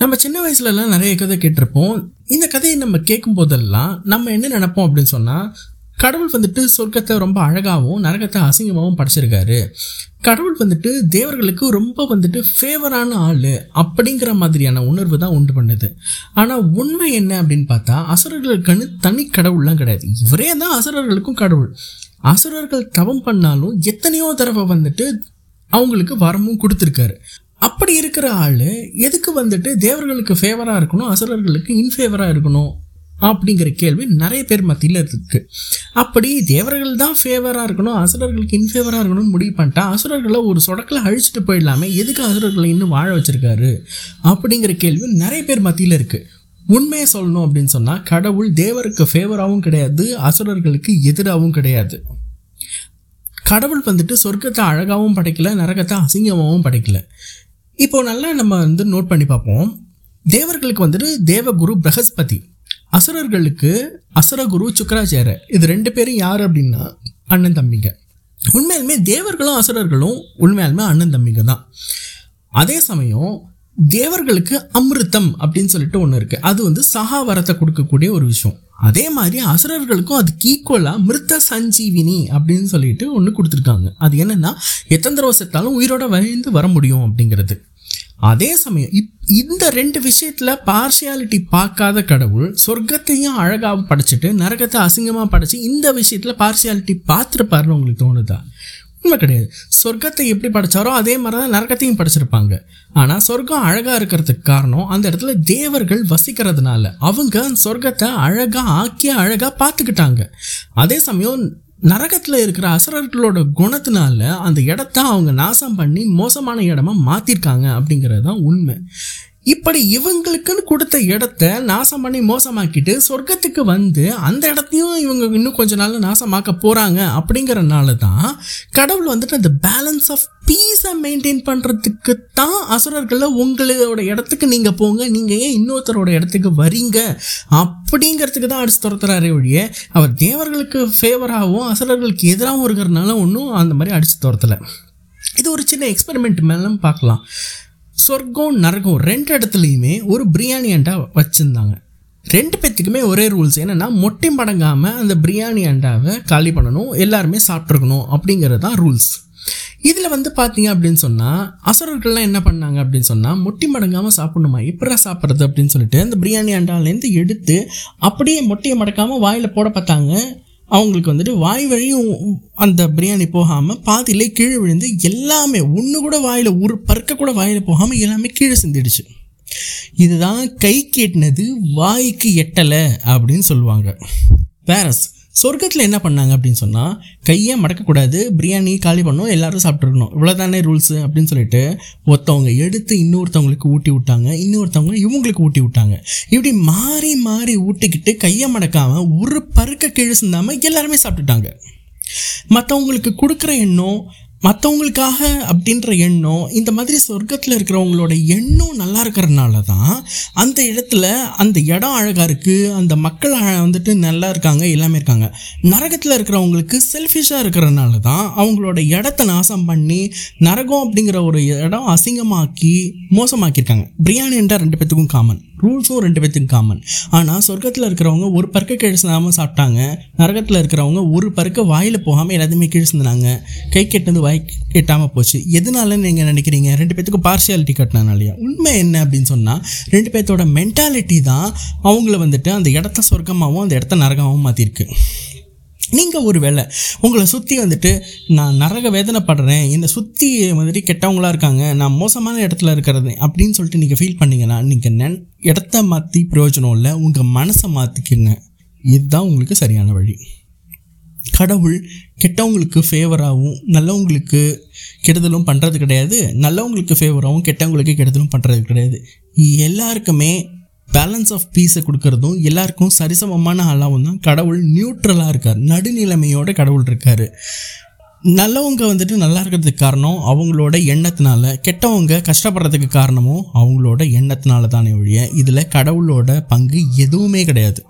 நம்ம சின்ன வயசுலலாம் நிறைய கதை கேட்டிருப்போம். இந்த கதையை நம்ம கேட்கும் போதெல்லாம் நம்ம என்ன நினைப்போம் அப்படின்னு சொன்னால் கடவுள் வந்துட்டு சொர்க்கத்தை ரொம்ப அழகாகவும் நரகத்தை அசிங்கமாகவும் படைச்சிருக்காரு. கடவுள் வந்துட்டு தேவர்களுக்கு ரொம்ப வந்துட்டு ஃபேவரான ஆள் அப்படிங்கிற மாதிரியான உணர்வு தான் உண்டு பண்ணுது. ஆனால் உண்மை என்ன அப்படின்னு பார்த்தா அசுரர்களுக்குன்னு தனி கடவுள்லாம் கிடையாது. இவரே தான் அசுரர்களுக்கும் கடவுள். அசுரர்கள் தவம் பண்ணாலும் எத்தனையோ தடவை வந்துட்டு அவங்களுக்கு வரமும் கொடுத்துருக்காரு. அப்படி இருக்கிற ஆள் எதுக்கு வந்துட்டு தேவர்களுக்கு ஃபேவராக இருக்கணும் அசுரர்களுக்கு இன்ஃபேவராக இருக்கணும் அப்படிங்கிற கேள்வி நிறைய பேர் மத்தியில் இருக்கு. அப்படி தேவர்கள் தான் ஃபேவராக இருக்கணும் அசுரர்களுக்கு இன்ஃபேவராக இருக்கணும்னு முடிவு பண்ணிட்டா அசுரர்களை ஒரு சொடக்கில் அழிச்சிட்டு போயிடலாமே எதுக்கு அசுரர்களை இன்னும் வாழ வச்சுருக்காரு அப்படிங்கிற கேள்வி நிறைய பேர் மத்தியில் இருக்குது உண்மையை சொல்லணும் அப்படின்னு சொன்னால் கடவுள் தேவருக்கு ஃபேவராகவும் கிடையாது அசுரர்களுக்கு எதிராகவும் கிடையாது. கடவுள் வந்துட்டு சொர்க்கத்தை அழகாகவும் படைக்கல நரகத்தை அசிங்கமாகவும் படைக்கல. இப்போ நல்லா நம்ம வந்து நோட் பண்ணி பார்ப்போம். தேவர்களுக்கு வந்துட்டு தேவகுரு பிரகஸ்பதி. அசுரர்களுக்கு அசுரகுரு சுக்கராச்சார. இது ரெண்டு பேரும் யார் அப்படின்னா அண்ணன் தம்பிங்க. உண்மையாலுமே தேவர்களும் அசுரர்களும் உண்மையாலுமே அண்ணன் தம்பிங்க தான். அதே சமயம் தேவர்களுக்கு அமிர்தம் அப்படின்னு சொல்லிட்டு ஒன்று இருக்குது அது வந்து சகாவரத்தை கொடுக்கக்கூடிய ஒரு விஷயம். அதே மாதிரி அசுரர்களுக்கும் அதுக்கு ஈக்குவலாக மிருத்த சஞ்சீவினி அப்படின்னு சொல்லிட்டு ஒன்று கொடுத்துருக்காங்க. அது என்னென்னா எத்தனை தடவை செத்தாலும் உயிரோட வழிந்து வர முடியும் அப்படிங்கிறது. அதே சமயம் இப் இந்த ரெண்டு விஷயத்தில் பார்ஷியாலிட்டி பார்க்காத கடவுள் சொர்க்கத்தையும் அழகாக படைச்சிட்டு நரகத்தை அசிங்கமாக படைச்சி இந்த விஷயத்தில் பார்ஷியாலிட்டி பார்த்துருப்பாருன்னு உங்களுக்கு தோணுதா? உண்மை கிடையாது. சொர்க்கத்தை எப்படி படைச்சாரோ அதே மாதிரி தான் நரகத்தையும் படைச்சிருப்பாங்க. ஆனால் சொர்க்கம் அழகாக இருக்கிறதுக்கு காரணம் அந்த இடத்துல தேவர்கள் வசிக்கிறதுனால. அவங்க சொர்க்கத்தை அழகாக ஆக்கி அழகாக பார்த்துக்கிட்டாங்க. அதே சமயம் நரகத்தில் இருக்கிற அசுரர்களோட குணத்தினால அந்த இடத்த அவங்க நாசம் பண்ணி மோசமான இடமா மாற்றிருக்காங்க அப்படிங்கிறது தான் உண்மை. இப்படி இவங்களுக்குன்னு கொடுத்த இடத்த நாசம் பண்ணி மோசமாக்கிட்டு சொர்க்கத்துக்கு வந்து அந்த இடத்தையும் இவங்க இன்னும் கொஞ்ச நாள் நாசமாக்க போகிறாங்க அப்படிங்கிறனால தான் கடவுள் வந்துட்டு அந்த பேலன்ஸ் ஆஃப் பீஸை மெயின்டைன் பண்ணுறதுக்கு தான் அசுரர்களில் உங்களோட இடத்துக்கு நீங்கள் போங்க. நீங்கள் ஏன் இன்னொருத்தரோட இடத்துக்கு வரீங்க? அப்படிங்கிறதுக்கு தான் அடிச்சு துரத்துறாரே ஒழிய அவர் தேவர்களுக்கு ஃபேவராகவும் அசுரர்களுக்கு எதிராகவும் இருக்கிறதுனால ஒன்றும் அந்த மாதிரி அடிச்சு துரத்தலை. இது ஒரு சின்ன எக்ஸ்பெரிமெண்ட் மேலும் பார்க்கலாம். சொர்க்கம் நரகம் ரெண்டு இடத்துலையுமே ஒரு பிரியாணி அண்டா வச்சுருந்தாங்க. ரெண்டு பேத்துக்குமே ஒரே ரூல்ஸ் என்னென்னா மொட்டை மடங்காமல் அந்த பிரியாணி அண்டாவை காலி பண்ணணும் எல்லாருமே சாப்பிட்ருக்கணும் அப்படிங்கிறது தான் ரூல்ஸ் இதில் வந்து பார்த்தீங்க அப்படின்னு சொன்னால் அசுரர்கள்லாம் என்ன பண்ணாங்க அப்படின்னு சொன்னால் மொட்டி மடங்காமல் சாப்பிடணுமா இப்படா சாப்பிட்றது அப்படின்னு சொல்லிட்டு அந்த பிரியாணி அண்டாலேருந்து எடுத்து அப்படியே மொட்டையை மடக்காமல் வாயில் போட பார்த்தாங்க. அவங்களுக்கு வந்துட்டு வாய் வழியும் அந்த பிரியாணி போகாமல் பாதியிலே கீழே விழுந்து எல்லாமே ஒன்று கூட வாயில் ஒரு பறக்க கூட வாயில் போகாமல் எல்லாமே கீழே சிந்திடுச்சு. இதுதான் கை கேட்டினது வாய்க்கு எட்டலை அப்படின்னு சொல்லுவாங்க. பேரஸ். சொர்க்கத்தில் என்ன பண்ணாங்க அப்படின்னு சொன்னால் கையை மடக்கக்கூடாது பிரியாணி காலி பண்ணும் எல்லாரும் சாப்பிட்ருக்கணும் இவ்வளோதானே ரூல்ஸு அப்படின்னு சொல்லிட்டு ஒருத்தவங்க எடுத்து இன்னொருத்தவங்களுக்கு ஊட்டி விட்டாங்க இன்னொருத்தவங்க இவங்களுக்கு ஊட்டி விட்டாங்க. இப்படி மாறி மாறி ஊட்டிக்கிட்டு கையை மடக்காமல் ஒரு பருக்க கீழே சிந்தாமல் எல்லாருமே சாப்பிட்டுட்டாங்க. மற்றவங்களுக்கு கொடுக்குற எண்ணம் மற்றவங்களுக்காக அப்படின்ற எண்ணம் இந்த மாதிரி சொர்க்கத்தில் இருக்கிறவங்களோட எண்ணம் நல்லா இருக்கிறனால தான் அந்த இடத்துல அந்த இடம் அழகாக இருக்குது அந்த மக்கள் வந்துட்டு நல்லா இருக்காங்க எல்லாமே இருக்காங்க. நரகத்தில் இருக்கிறவங்களுக்கு செல்ஃபிஷாக இருக்கிறனால தான் அவங்களோட இடத்த நாசம் பண்ணி நரகம் அப்படிங்கிற ஒரு இடம் அசிங்கமாக்கி மோசமாக்கியிருக்காங்க. பிரியாணின்றா ரெண்டு பேத்துக்கும் காமன் ரூல்ஸும் ரெண்டு பேத்துக்கும் காமன் ஆனால் சொர்க்கத்தில் இருக்கிறவங்க ஒரு பருக்க கிழிசாமல் சாப்பிட்டாங்க நரகத்தில் இருக்கிறவங்க ஒரு பருக்க வாயில் போகாமல் எல்லாத்தையுமே கிழிச்சுனாங்க கை கெட்டது வாய் கெட்டாமல் போச்சு. எதனாலன்னு நீங்கள் நினைக்கிறீங்க? ரெண்டு பேத்துக்கும் பார்ஷியாலிட்டி கட்டினாலையா உண்மை என்ன அப்படின்னு சொன்னால் ரெண்டு பேர்த்தோட மென்டாலிட்டி தான் அவங்கள வந்துட்டு அந்த இடத்த சொர்க்கமாகவும் அந்த இடத்த நரகமாகவும் மாற்றிருக்கு நீங்கள் ஒரு வேலை உங்களை சுற்றி வந்துட்டு நான் நரக வேதனைப்படுறேன் என்னை சுற்றி மாதிரி கெட்டவங்களாக இருக்காங்க நான் மோசமான இடத்துல இருக்கிறது அப்படின்னு சொல்லிட்டு நீங்கள் ஃபீல் பண்ணிங்கன்னா நீங்கள் நென் இடத்த மாற்றி பிரயோஜனம் இல்லை உங்கள் மனசை மாற்றிக்கிங்க இதுதான் உங்களுக்கு சரியான வழி. கடவுள் கெட்டவங்களுக்கு ஃபேவராகவும் நல்லவங்களுக்கு கெடுதலும் பண்ணுறது கிடையாது. நல்லவங்களுக்கு ஃபேவராகவும் கெட்டவங்களுக்கு கெடுதலும் பண்ணுறது கிடையாது. எல்லாருக்குமே பேலன்ஸ் ஆஃப் பீஸை கொடுக்கறதும் எல்லாருக்கும் சரிசமமான ஆளாகவும் தான் கடவுள் நியூட்ரலாக இருக்கார். நடுநிலைமையோட கடவுள் இருக்கார். நல்லவங்க வந்துட்டு நல்லா இருக்கிறதுக்கு காரணம் அவங்களோட எண்ணத்தினால கெட்டவங்க கஷ்டப்படுறதுக்கு காரணமும் அவங்களோட எண்ணத்தினால தானே ஒழிய இதில் கடவுளோட பங்கு எதுவுமே கிடையாது.